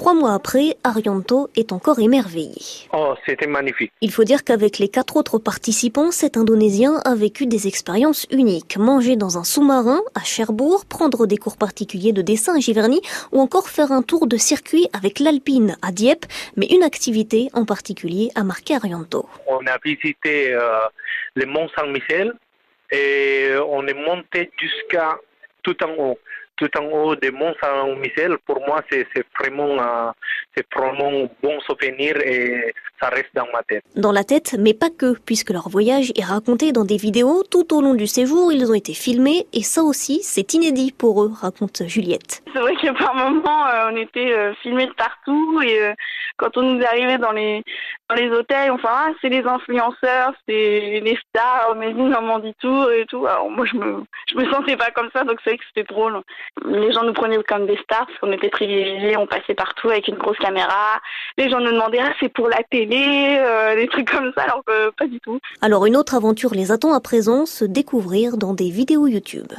Trois mois après, Arianto est encore émerveillé. Oh, c'était magnifique. Il faut dire qu'avec les quatre autres participants, cet Indonésien a vécu des expériences uniques. Manger dans un sous-marin à Cherbourg, prendre des cours particuliers de dessin à Giverny ou encore faire un tour de circuit avec l'Alpine à Dieppe. Mais une activité en particulier a marqué Arianto. On a visité euh, le Mont Saint-Michel et on est monté jusqu'à tout en haut tout en haut des Mont Saint-Michel, pour moi, c'est vraiment, euh, c'est vraiment bon souvenir et ça reste dans ma tête. Dans la tête, mais pas que, puisque leur voyage est raconté dans des vidéos tout au long du séjour. Ils ont été filmés et ça aussi, c'est inédit pour eux, raconte Juliette. C'est vrai que par moments, euh, on était euh, filmés de partout et quand on nous arrivait dans les dans les hôtels, enfin, ah, c'est les influenceurs, c'est les stars, Amazing Normandie Tour et tout. Alors moi, je me je me sentais pas comme ça, donc c'est vrai que c'était drôle les gens nous prenaient comme des stars parce qu'on était privilégiés, on passait partout avec une grosse caméra. Les gens nous demandaient ah, c'est pour la télé, euh, des trucs comme ça, alors que pas du tout. Alors une autre aventure les attend à présent, se découvrir dans des vidéos YouTube.